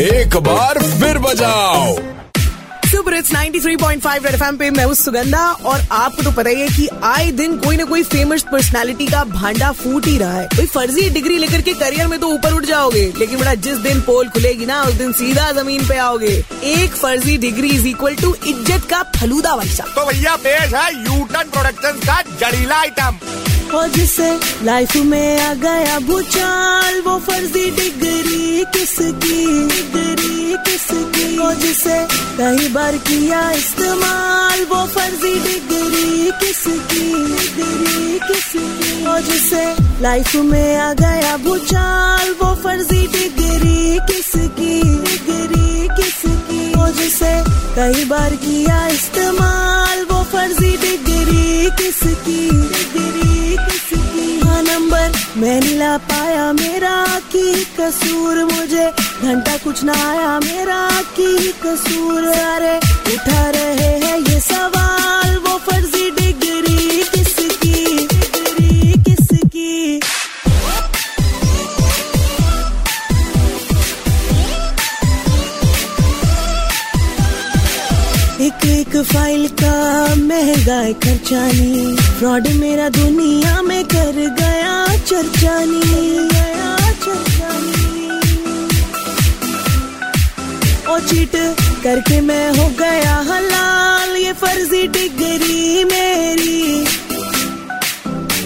एक बार फिर बजाओ। सुपर इट्स 93.5 रेड एफएम पे मैं हूँ सुगंधा और आपको तो पता ही है कि आए दिन कोई ना कोई फ़ेमस पर्सनालिटी का भांडा फूट ही रहा है। कोई फर्जी डिग्री लेकर के करियर में तो ऊपर उठ जाओगे लेकिन बड़ा जिस दिन पोल खुलेगी ना उस दिन सीधा ज़मीन पे आओगे। एक फर्जी डिग्री इज़ इक्वल टू इज़्ज़त का फलूदा साहब तो भैया पेश है यूटन प्रोडक्शन का जड़ीला आइटम और जिसे लाइफ में आ गया भूचाल। वो फर्जी डिग्री किसकी? डिग्री किसकी? और जिसे कई बार किया इस्तेमाल। वो फर्जी डिग्री किसकी? डिग्री किसकी? और जिसे लाइफ में आ गया भूचाल। वो फर्जी डिग्री किसकी? डिग्री किसकी? और जिसे कई बार किया इस्तेमाल। वो फर्जी डिग्री किसकी? मैं ला पाया मेरा की कसूर, मुझे घंटा कुछ ना आया मेरा की कसूर। अरे उठा रहे हैं ये सवाल, वो फर्जी डिग्री किसकी डिग्री किसकी? एक एक फ़ाइल का महँगा खर्चानी, फ्रॉड मेरा दुनिया में कर गया। चीट करके मैं हो गया हलाल, ये फर्जी डिग्री मेरी।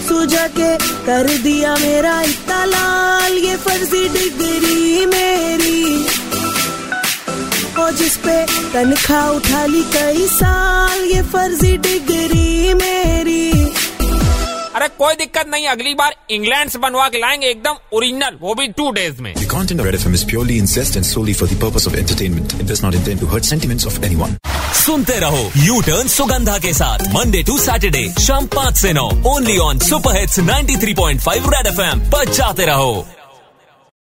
सुझा के कर दिया मेरा इतना लाल, ये फर्जी डिग्री मेरी। और जिस पे तनख्वाह उठा ली कई साल, ये फर्जी डिग्री कोई दिक्कत नहीं अगली बार इंग्लैंड से बनवा के लाएँगे एकदम ओरिजिनल वो भी टू डेज़ में The content of Red FM is purely incest and solely for the purpose of entertainment. It does not intend to hurt sentiments of anyone. सुनते रहो यू टर्न सुगंधा के साथ मंडे टू सैटरडे शाम पाँच से नौ only on super hits 93.5 red FM पर जाते रहो